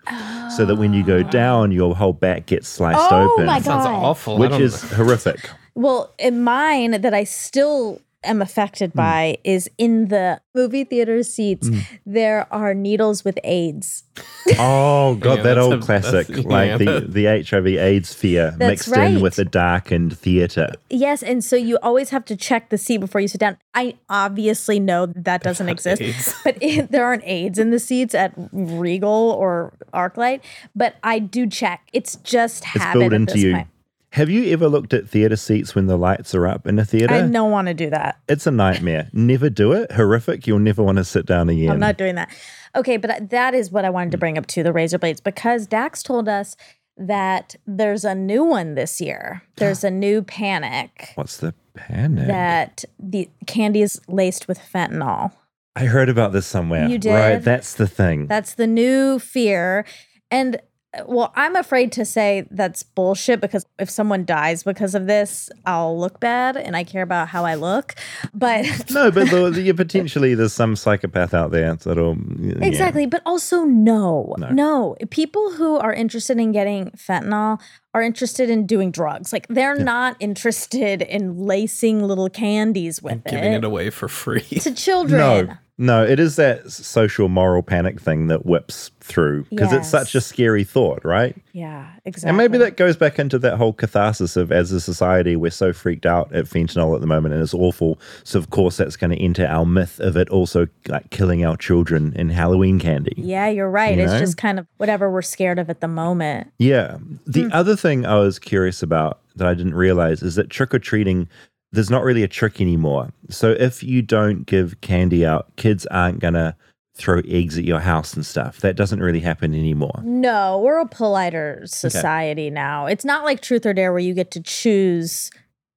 so that when you go oh. down, your whole back gets sliced Oh open. my Sounds God. awful. Which is horrific. Well, in mine that I still am affected Hmm. by is in the movie theater seats, Mm. there are needles with AIDS. Oh god, Yeah, that old a- classic, like yeah, the the HIV AIDS fear That's mixed in with the darkened theater. Yes, and so you always have to check the seat before you sit down. I obviously know that doesn't exist, AIDS. but it, there aren't AIDS in the seats at Regal or ArcLight. But I do check. It's just It's habit built at into this you. point. Have you ever looked at theater seats when the lights are up in a theater? I don't want to do that. It's a nightmare. never do it. Horrific. You'll never want to sit down again. I'm not doing that. Okay, but that is what I wanted to mm. bring up to the razor blades because Dax told us that there's a new one this year. There's a new panic What's the panic? that the candy is laced with fentanyl. I heard about this somewhere. You did. Right. That's the thing. That's the new fear. And well, I'm afraid to say that's bullshit because if someone dies because of this, I'll look bad and I care about how I look. But No, but the, the, potentially there's some psychopath out there that'll. yeah. Exactly. But also, no, No. no, People who are interested in getting fentanyl are interested in doing drugs. Like, they're not interested in lacing little candies with Giving it, it away for free. to children. No, no, it is that social moral panic thing that whips through because it's such a scary thought, right? Yeah, exactly. And maybe that goes back into that whole catharsis of as a society, we're so freaked out at fentanyl at the moment and it's awful. So, of course, that's going to enter our myth of it also like killing our children in Halloween candy. Yeah, you're right. You it's know? just kind of whatever we're scared of at the moment. Yeah. The Hmm. other thing I was curious about that I didn't realize is that trick or treating, there's not really a trick anymore. So if you don't give candy out, kids aren't going to throw eggs at your house and stuff. That doesn't really happen anymore. No, we're a politer society now. It's not like truth or dare where you get to choose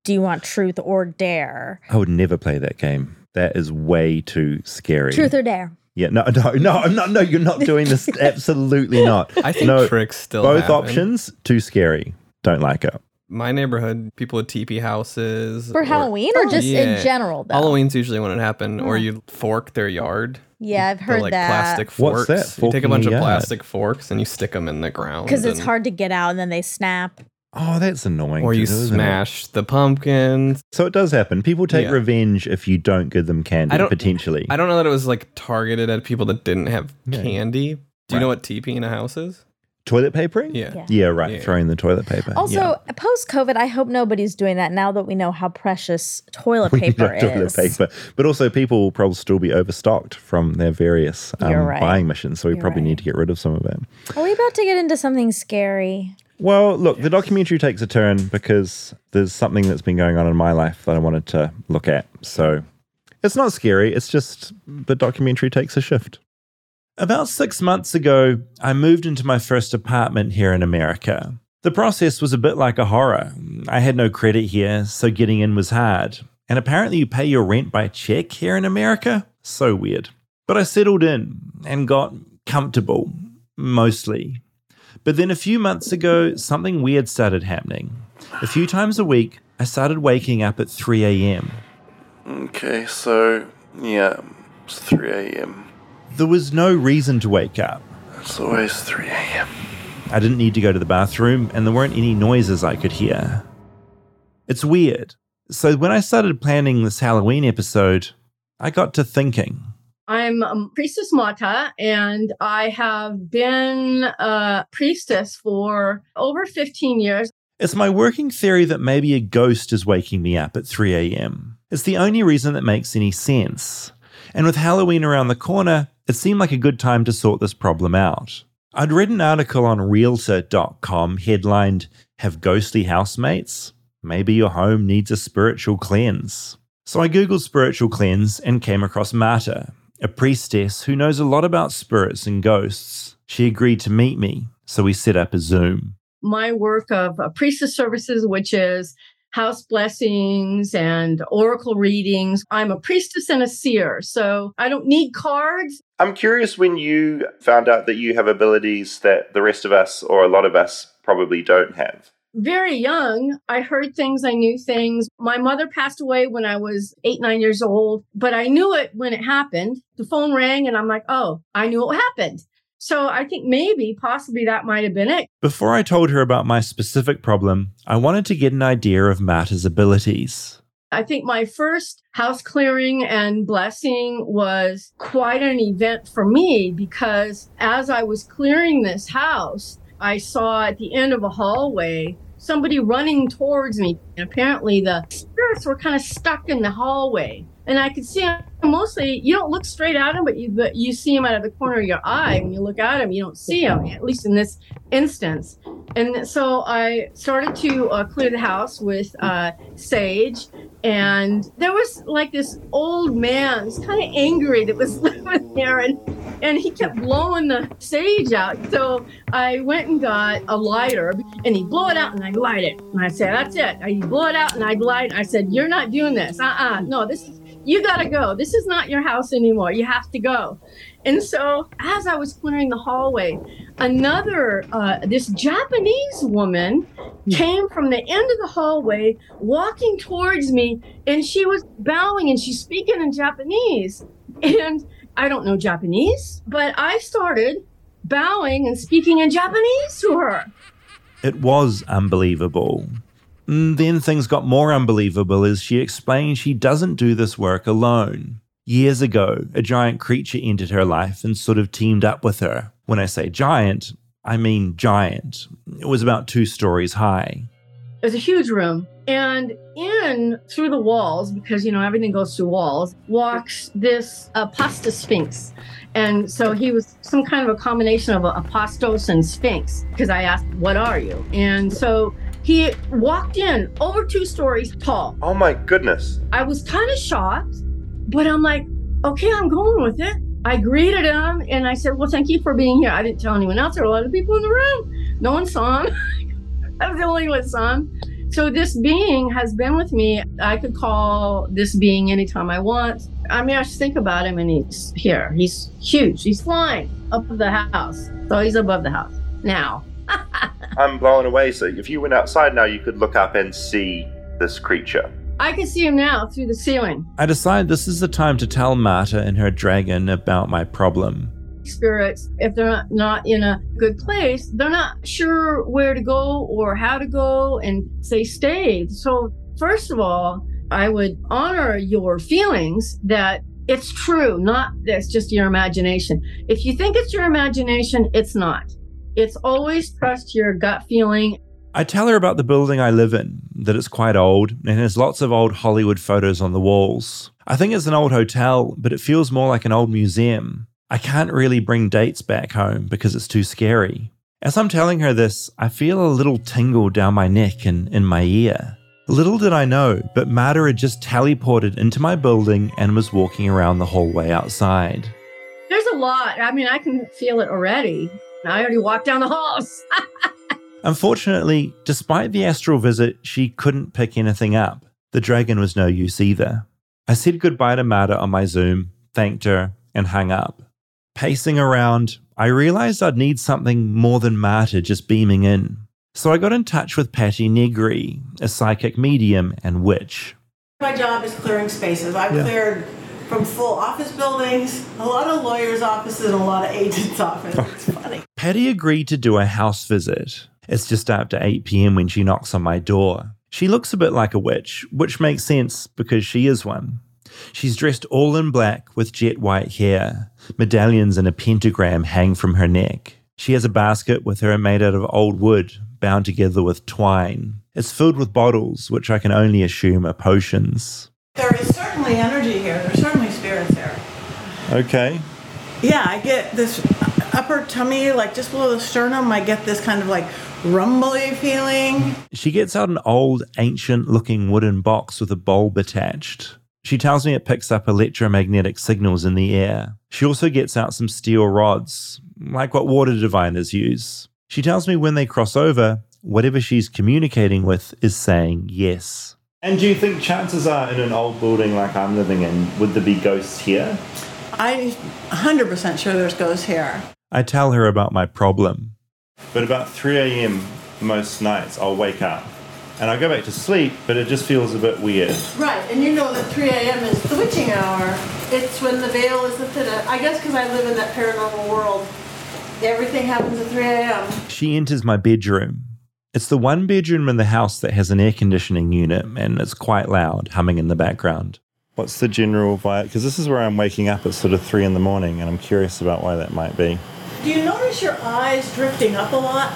do you want truth or dare? I would never play that game. That is way too scary. Truth or dare. Yeah, no, no, no, I'm not. No, you're not doing this. Absolutely not. I think no, tricks still Both happen. options too scary. Don't like it. My neighborhood, people with teepee houses. For Halloween or just in general, though? Halloween's usually when it happened, or you fork their yard. Yeah, I've They're heard like that. plastic What's forks. that? You take a bunch of yard? plastic forks and you stick them in the ground. Because it's hard to get out and then they snap. Oh, that's annoying. Or you do, smash the pumpkins. So it does happen. People take Yeah. revenge if you don't give them candy, I don't- potentially. I don't know that it was like targeted at people that didn't have Yeah. candy. Do you Right. know what teepee in a house is? Toilet papering? Yeah. Yeah, right. Throwing the toilet paper. Also, yeah. post COVID, I hope nobody's doing that now that we know how precious toilet We paper no toilet is. paper. But also, people will probably still be overstocked from their various um, right. buying missions. So we You're probably right. need to get rid of some of it. Are we about to get into something scary? Well, look, the documentary takes a turn because there's something that's been going on in my life that I wanted to look at. So it's not scary, it's just the documentary takes a shift. About six months ago, I moved into my first apartment here in America. The process was a bit like a horror. I had no credit here, so getting in was hard. And apparently, you pay your rent by check here in America? So weird. But I settled in and got comfortable, mostly. But then a few months ago, something weird started happening. A few times a week, I started waking up at 3 a.m. Okay, so yeah, it's 3 a.m. There was no reason to wake up. It's always 3 a.m. I didn't need to go to the bathroom, and there weren't any noises I could hear. It's weird. So when I started planning this Halloween episode, I got to thinking. I'm um, Priestess Marta, and I have been a priestess for over 15 years. It's my working theory that maybe a ghost is waking me up at 3 a.m. It's the only reason that makes any sense. And with Halloween around the corner, it seemed like a good time to sort this problem out. I'd read an article on Realtor.com headlined, Have Ghostly Housemates? Maybe your home needs a spiritual cleanse. So I Googled spiritual cleanse and came across Marta, a priestess who knows a lot about spirits and ghosts. She agreed to meet me, so we set up a Zoom. My work of uh, priestess services, which is house blessings and oracle readings. I'm a priestess and a seer, so I don't need cards. I'm curious when you found out that you have abilities that the rest of us, or a lot of us, probably don't have. very young, I heard things, I knew things. My mother passed away when I was eight, nine years old, but I knew it when it happened. The phone rang and I'm like, oh, I knew what happened. So I think maybe, possibly that might have been it. Before I told her about my specific problem, I wanted to get an idea of Marta's abilities. I think my first house clearing and blessing was quite an event for me because as I was clearing this house, I saw at the end of a hallway somebody running towards me. And apparently the spirits were kind of stuck in the hallway. And I could see him mostly, you don't look straight at him, but you, but you see him out of the corner of your eye. When you look at him, you don't see him, at least in this instance. And so I started to uh, clear the house with uh, sage. And there was like this old man, was kind of angry that was living there. And, and he kept blowing the sage out. So I went and got a lighter and he blew it out and I'd light it. And I said, That's it. He'd blow it out and I'd light. I said, You're not doing this. Uh uh No, this is You got to go. This is not your house anymore. You have to go. And so, as I was clearing the hallway, another, uh, this Japanese woman came from the end of the hallway, walking towards me, and she was bowing and she's speaking in Japanese. And I don't know Japanese, but I started bowing and speaking in Japanese to her. It was unbelievable. Mm, Then things got more unbelievable as she explained she doesn't do this work alone. Years ago, a giant creature entered her life and sort of teamed up with her. When I say giant, I mean giant. It was about two stories high. It was a huge room. And in through the walls, because you know everything goes through walls, walks this uh, pasta sphinx. And so he was some kind of a combination of a, a and sphinx. Because I asked, "What are you?" And so he walked in over two stories tall. Oh my goodness. I was kind of shocked, but I'm like, okay, I'm going with it. I greeted him and I said, well, thank you for being here. I didn't tell anyone else. There were a lot of people in the room. No one saw him. I was the only one saw him. So this being has been with me. I could call this being anytime I want. I mean, I just think about him and he's here. He's huge. He's flying up the house. So he's above the house now. I'm blown away. So if you went outside now, you could look up and see this creature. I can see him now through the ceiling. I decide this is the time to tell Marta and her dragon about my problem. spirits, if they're not, not in a good place, they're not sure where to go or how to go and they stay. So, first of all, I would honor your feelings that it's true, not that's just your imagination. If you think it's your imagination, it's not. It's always trust your gut feeling. I tell her about the building I live in, that it's quite old and has lots of old Hollywood photos on the walls. I think it's an old hotel, but it feels more like an old museum. I can't really bring dates back home because it's too scary. As I'm telling her this, I feel a little tingle down my neck and in my ear. Little did I know, but Marta had just teleported into my building and was walking around the hallway outside. There's a lot. I mean, I can feel it already. I already walked down the halls. Unfortunately, despite the astral visit, she couldn't pick anything up. The dragon was no use either. I said goodbye to Marta on my Zoom, thanked her, and hung up. Pacing around, I realized I'd need something more than Marta just beaming in. So I got in touch with Patti Negri, a psychic medium and witch. My job is clearing spaces. I've Yeah. cleared from full office buildings, a lot of lawyers' offices, and a lot of agents' offices. It's funny. Patti agreed to do a house visit. It's just after 8 pm when she knocks on my door. She looks a bit like a witch, which makes sense because she is one. She's dressed all in black with jet white hair. Medallions and a pentagram hang from her neck. She has a basket with her made out of old wood, bound together with twine. It's filled with bottles, which I can only assume are potions. There is certainly energy here. There's certainly spirits here. Okay. Yeah, I get this upper tummy, like just below the sternum. I get this kind of like rumbly feeling. She gets out an old, ancient looking wooden box with a bulb attached. She tells me it picks up electromagnetic signals in the air. She also gets out some steel rods, like what water diviners use. She tells me when they cross over, whatever she's communicating with is saying yes. And do you think chances are in an old building like I'm living in, would there be ghosts here? I'm 100% sure there's ghosts here. I tell her about my problem. But about 3 a.m. most nights, I'll wake up and I go back to sleep, but it just feels a bit weird. Right, and you know that 3 a.m. is the witching hour. It's when the veil is lifted. I guess because I live in that paranormal world, everything happens at 3 a.m. She enters my bedroom. It's the one bedroom in the house that has an air conditioning unit and it's quite loud, humming in the background. What's the general vibe? Because this is where I'm waking up at sort of three in the morning and I'm curious about why that might be. Do you notice your eyes drifting up a lot?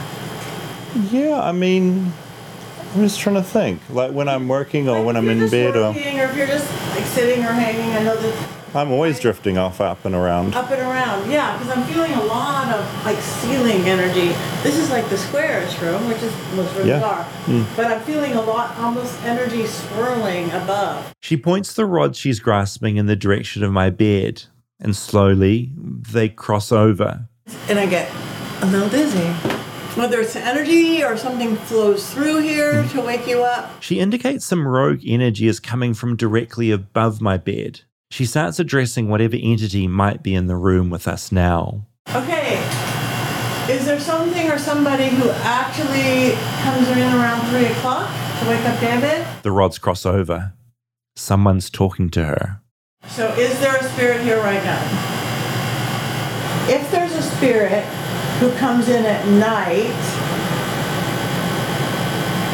Yeah, I mean, I'm just trying to think. Like when I'm working or when I'm in bed or. Or if you're just like sitting or hanging, I know that I'm always drifting off up and around. up and around. Yeah, because I'm feeling a lot of like ceiling energy. This is like the squarish room, which is most rooms Yeah. are. Mm. But I'm feeling a lot, almost energy swirling above. She points the rod she's grasping in the direction of my bed, and slowly they cross over. And I get a little dizzy. Whether it's energy or something flows through here to wake you up. She indicates some rogue energy is coming from directly above my bed. She starts addressing whatever entity might be in the room with us now. Okay. Is there something or somebody who actually comes in around 3 o'clock to wake up David? The rods cross over. Someone's talking to her. So is there a spirit here right now? If there's a spirit who comes in at night,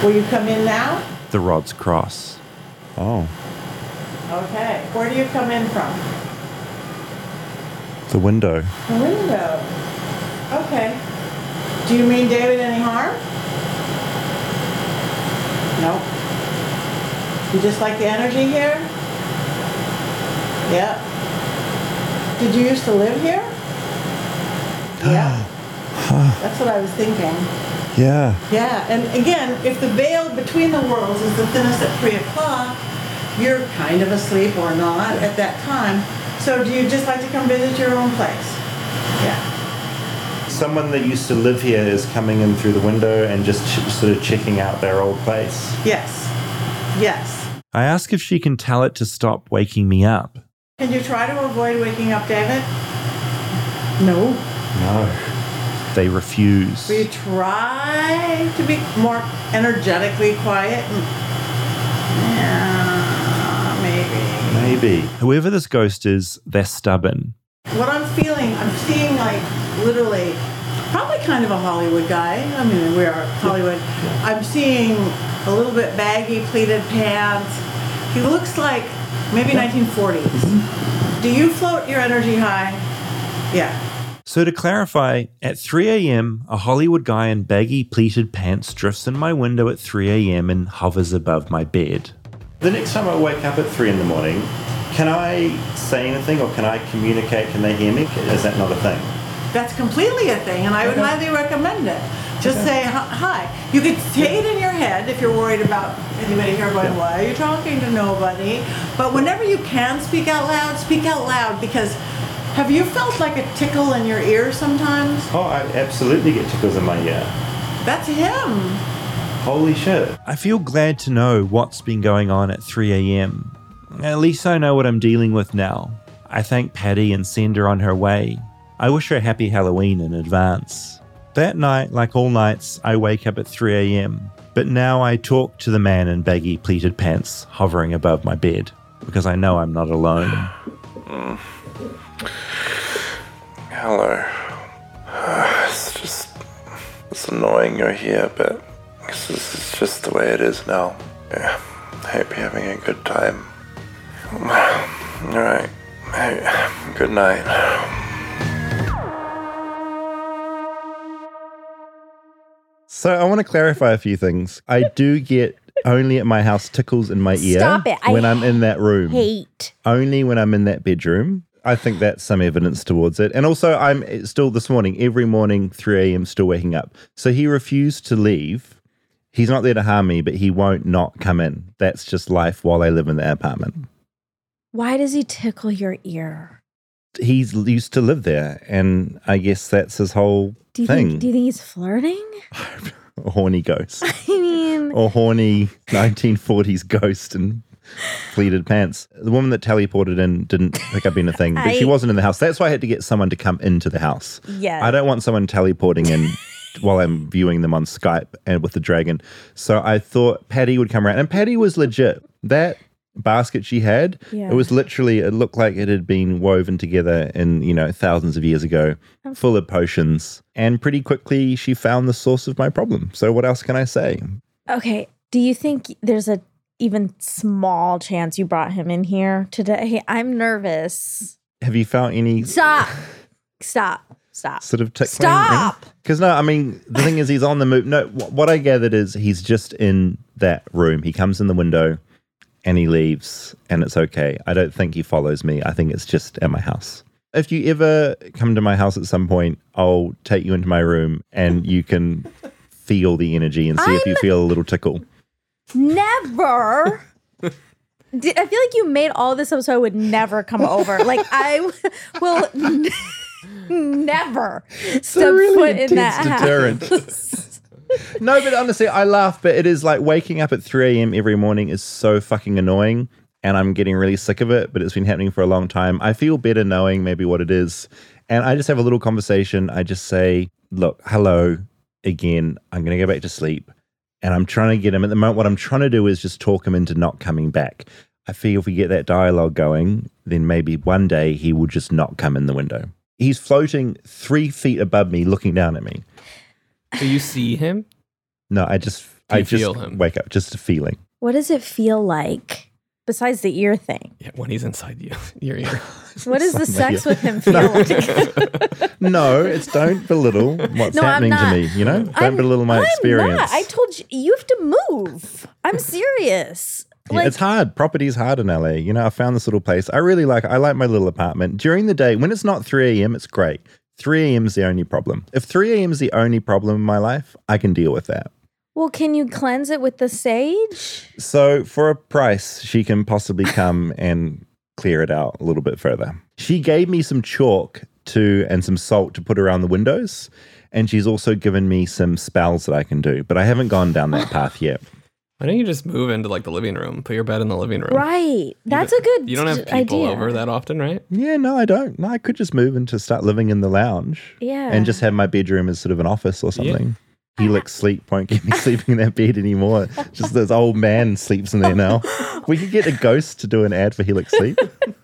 will you come in now? The rods cross. Oh. Okay. Where do you come in from? The window. The window. Okay. Do you mean David any harm? No. You just like the energy here? Yeah. Did you used to live here? Yeah. That's what I was thinking. Yeah. Yeah, and again, if the veil between the worlds is the thinnest at three o'clock, you're kind of asleep or not at that time. So do you just like to come visit your own place? Yeah. Someone that used to live here is coming in through the window and just ch- sort of checking out their old place. Yes. Yes. I ask if she can tell it to stop waking me up. Can you try to avoid waking up David? No. No. They refuse. We try to be more energetically quiet? Yeah, maybe. Maybe. Whoever this ghost is, they're stubborn. What I'm feeling, I'm seeing like literally, probably kind of a Hollywood guy. I mean, we are Hollywood. I'm seeing a little bit baggy pleated pants. He looks like maybe 1940s. Do you float your energy high? Yeah. So, to clarify, at 3 a.m., a Hollywood guy in baggy pleated pants drifts in my window at 3 a.m. and hovers above my bed. The next time I wake up at 3 in the morning, can I say anything or can I communicate? Can they hear me? Is that not a thing? That's completely a thing, and I would Okay. highly recommend it. Just Okay. say "Hi- hi. You could say it in your head if you're worried about anybody here going, why are you talking to nobody? But whenever you can speak out loud, speak out loud because have you felt like a tickle in your ear sometimes? Oh, I absolutely get tickles in my ear. That's him. Holy shit. I feel glad to know what's been going on at 3 a.m. At least I know what I'm dealing with now. I thank Patti and send her on her way. I wish her a happy Halloween in advance. That night, like all nights, I wake up at 3 a.m. But now I talk to the man in baggy pleated pants hovering above my bed because I know I'm not alone. Mm. Hello. It's just. It's annoying you're here, but this is just the way it is now. Yeah. I hope you're having a good time. Alright. Hey, good night. So I want to clarify a few things. I do get only at my house tickles in my ear Stop it. I when I'm in that room. Hate. only when I'm in that bedroom. I think that's some evidence towards it. And also, I'm eh, still this morning, every morning, 3 a.m., still waking up. So he refused to leave. He's not there to harm me, but he won't not come in. That's just life while I live in the apartment. Why does he tickle your ear? He's used to live there. And I guess that's his whole Do you thing. think? Do you think he's flirting? a horny ghost. I mean, or horny 1940s ghost in pleated pants. The woman that teleported in didn't pick up anything, but she wasn't in the house. That's why I had to get someone to come into the house. Yeah. I don't want someone teleporting in while I'm viewing them on Skype and with the dragon. So I thought Patti would come around, and Patti was legit. That basket she had, Yeah. it was literally, it looked like it had been woven together in, you know, thousands of years ago, full of potions. And pretty quickly she found the source of my problem. So what else can I say? okay. Do you think there's a even small chance you brought him in here today? I'm nervous. Have you found any Stop. Stop. Stop. sort of tickling? Stop. Because no, I mean the thing is he's on the move. No, wh- what I gathered is he's just in that room. He comes in the window and he leaves, and it's okay. I don't think he follows me. I think it's just at my house. If you ever come to my house at some point, I'll take you into my room and you can feel the energy and see if you feel a little tickle. Never. Did- I feel like you made all this up so I would never come over. Like I will. never It's step really foot in intense that deterrent. house. no, but honestly, I laugh, but it is like waking up at 3 a.m. every morning is so fucking annoying. And I'm getting really sick of it, but it's been happening for a long time. I feel better knowing maybe what it is. And I just have a little conversation. I just say, look, hello again. I'm going to go back to sleep. And I'm trying to get him at the moment. What I'm trying to do is just talk him into not coming back. I feel if we get that dialogue going, then maybe one day he will just not come in the window. He's floating three feet above me, looking down at me. Do you see him? No, I just, I you just feel him? wake up, just a feeling. What does it feel like besides the ear thing? Yeah, when he's inside you, your ear. What does the sex yeah. with him feel like? no, it's don't belittle what's No, I'm happening to me. You know, don't I'm- belittle my I'm experience. not. I told you you have to move. I'm serious. Yeah, it's hard. Property's hard in LA. You know, I found this little place. I really like. I like my little apartment. During the day, when it's not 3 a.m., it's great. 3 a.m. is the only problem. If 3 a.m. is the only problem in my life, I can deal with that. well, can you cleanse it with the sage? So, for a price, she can possibly come and clear it out a little bit further. She gave me some chalk to and some salt to put around the windows, and she's also given me some spells that I can do. But I haven't gone down that path yet. Why don't you just move into like the living room? Put your bed in the living room. Right. That's a good You don't have people idea. over that often, right? Yeah, no, I don't. No, I could just move and to start living in the lounge. Yeah. And just have my bedroom as sort of an office or something. Helix sleep won't get me sleeping in that bed anymore. Just this old man sleeps in there now. We could get a ghost to do an ad for Helix Sleep.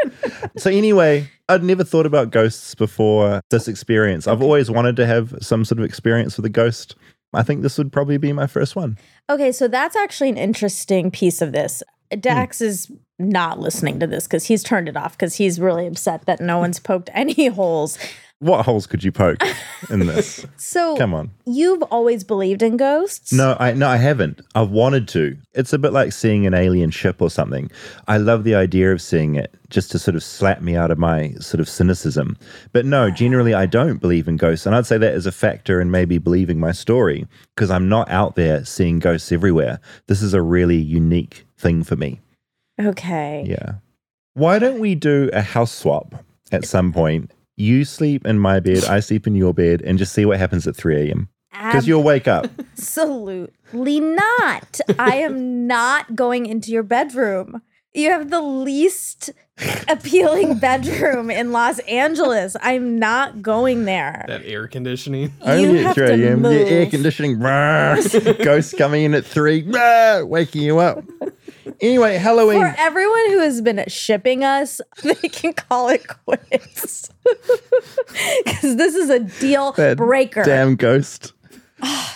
so anyway, I'd never thought about ghosts before this experience. I've always wanted to have some sort of experience with a ghost. I think this would probably be my first one. Okay, so that's actually an interesting piece of this. Dax Hmm. is not listening to this because he's turned it off because he's really upset that no one's poked any holes. What holes could you poke in this? So Come on. You've always believed in ghosts? No, I no, I haven't. I've wanted to. It's a bit like seeing an alien ship or something. I love the idea of seeing it just to sort of slap me out of my sort of cynicism. But no, generally I don't believe in ghosts. And I'd say that is a factor in maybe believing my story because I'm not out there seeing ghosts everywhere. This is a really unique thing for me. Okay. Yeah. Why don't we do a house swap at some point? You sleep in my bed, I sleep in your bed, and just see what happens at 3 a.m. Because you'll wake up. Absolutely not. I am not going into your bedroom. You have the least appealing bedroom in Los Angeles. I'm not going there. That air conditioning. Only at have 3 a.m. The air conditioning, ghosts coming in at 3, waking you up. Anyway, Halloween. For everyone who has been shipping us, they can call it quits. Because this is a deal that breaker. Damn ghost.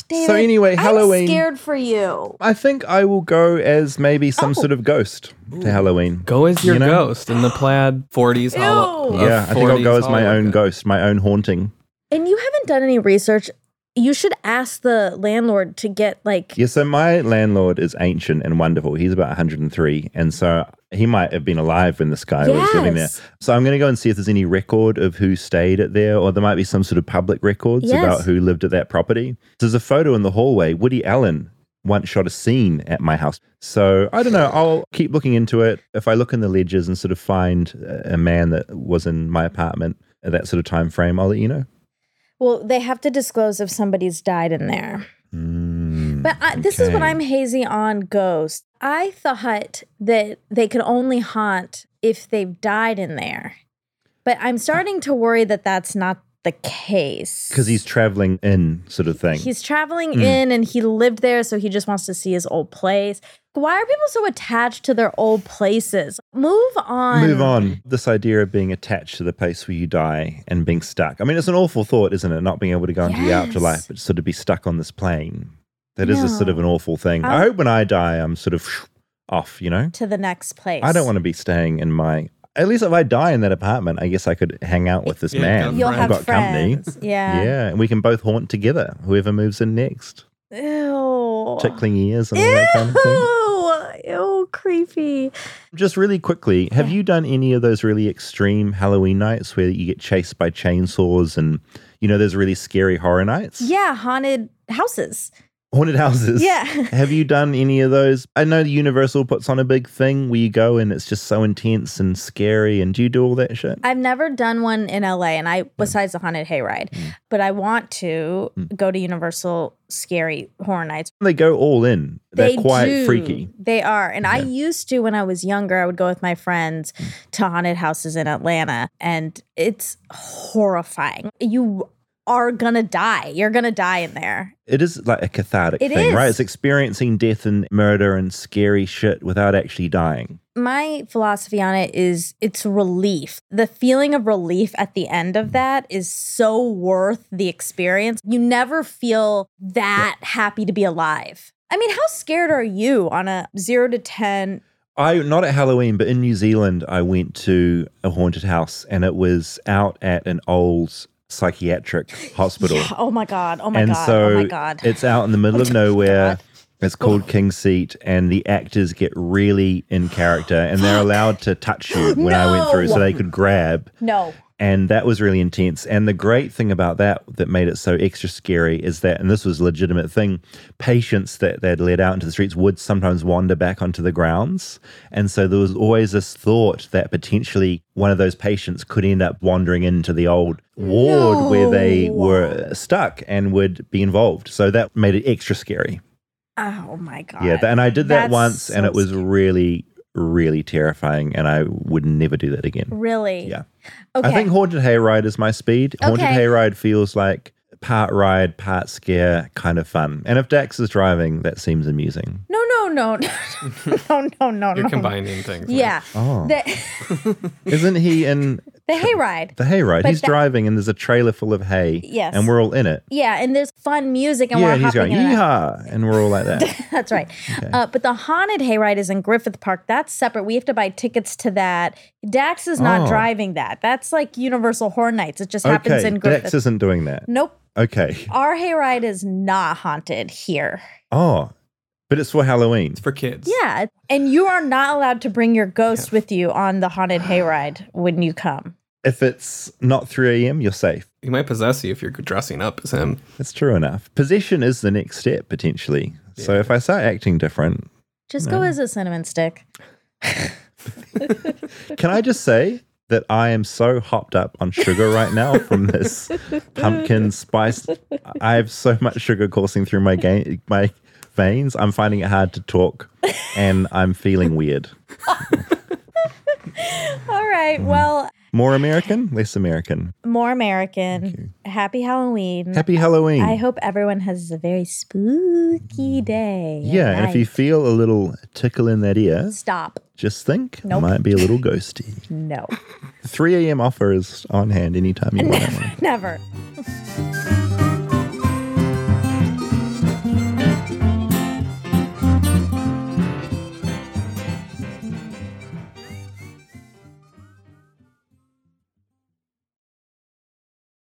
David, so anyway, Halloween. I'm scared for you. I think I will go as maybe some oh. sort of ghost to Halloween. Go as your You know? ghost in the plaid 40s hollow. Yeah, I think I'll go as my own ghost, my own haunting. And you haven't done any research. You should ask the landlord to get like Yeah, so my landlord is ancient and wonderful. He's about 103. And so he might have been alive when this guy was living there. So I'm going to go and see if there's any record of who stayed at there, or there might be some sort of public records Yes. about who lived at that property. There's a photo in the hallway. Woody Allen once shot a scene at my house. So I don't know. I'll keep looking into it. If I look in the ledgers and sort of find a man that was in my apartment at that sort of time frame, I'll let you know. Well, they have to disclose if somebody's died in there. Mm, but I, this is what. I'm hazy on ghosts. I thought that they could only haunt if they've died in there. But I'm starting to worry that that's not the case. Because he's traveling in, sort of thing. He's traveling Mm. in and he lived there, so he just wants to see his old place. Why are people so attached to their old places? Move on. Move on. This idea of being attached to the place where you die and being stuck. I mean, it's an awful thought, isn't it? Not being able to go into the afterlife, but sort of be stuck on this plane. That is a sort of an awful thing. I I'm- hope when I die, I'm sort of off, you know? To the next place. I don't want to be staying in my. At least if I die in that apartment, I guess I could hang out with this Yeah, man. You'll I've have got company. friends. Yeah. Yeah, and we can both haunt together, whoever moves in next. Ew. Tickling ears and all that kind of thing. Ew. Ew, creepy. Just really quickly, have you done any of those really extreme Halloween nights where you get chased by chainsaws and, you know, there's really scary horror nights? Yeah, haunted houses. Haunted houses. Yeah. Have you done any of those? I know the Universal puts on a big thing where you go and it's just so intense and scary. And do you do all that shit? I've never done one in LA, and I besides the haunted hayride, Mm. but I want to go to Universal Scary Horror Nights. They go all in. They're They quite do. freaky. They are. And I used to, when I was younger, I would go with my friends Mm. to haunted houses in Atlanta, and it's horrifying. You are gonna die. You're gonna die in there. It is like a cathartic It thing, right? It's experiencing death and murder and scary shit without actually dying. My philosophy on it is it's relief. The feeling of relief at the end of that is so worth the experience. You never feel that happy to be alive. I mean, how scared are you on a zero to 10? I not at Halloween, but in New Zealand, I went to a haunted house and it was out at an old psychiatric hospital. Yeah, oh my God. Oh my and God. so oh my God. it's out in the middle of oh nowhere. It's called Kingseat, and the actors get really in character, and they're allowed to touch you when I went through, so they could grab. no. And that was really intense. And the great thing about that that made it so extra scary is that, and this was a legitimate thing, patients that they'd led out into the streets would sometimes wander back onto the grounds. And so there was always this thought that potentially one of those patients could end up wandering into the old ward where they were stuck and would be involved. So that made it extra scary. Oh my God. Yeah. And I did that That's once and it was really, really terrifying. And I would never do that again. Really? Yeah. Okay. I think Haunted Hayride is my speed. Haunted Okay. Hayride feels like part ride, part scare, kind of fun. And if Dax is driving, that seems amusing. no, no, no, no, no, no, no You're no. combining things. Yeah. Oh. The, Isn't he in the hayride. the hayride? But He's that- driving and there's a trailer full of hay. Yes. And we're all in it. Yeah, and there's fun music, and yeah, we're and he's hopping going, in it. yeehaw. And we're all like that. That's right. Uh, but the haunted hayride is in Griffith Park. That's separate. We have to buy tickets to that. Dax is not Oh. driving that. That's like Universal Horror Nights. It just happens okay. in Griffith. Dax isn't doing that. Nope. Okay. Our hayride is not haunted here. Oh, but it's for Halloween. It's for kids. Yeah. And you are not allowed to bring your ghost with you on the haunted hayride when you come. If it's not 3 a.m., you're safe. He might possess you if you're dressing up as him. That's true enough. Possession is the next step, potentially. So if I start acting different, Just go as a cinnamon stick. Can I just say that I am so hopped up on sugar right now from this pumpkin spice? I have so much sugar coursing through my ga- my veins. I'm finding it hard to talk, and I'm feeling weird. All right. Well, More American, less American. more American. Happy Halloween. Happy Halloween. I hope everyone has a very spooky day. and Yeah, and if you night. feel a little tickle in that ear, stop. just think Nope. it might be a little ghosty. No. 3 a.m. offer is on hand anytime you want. Never.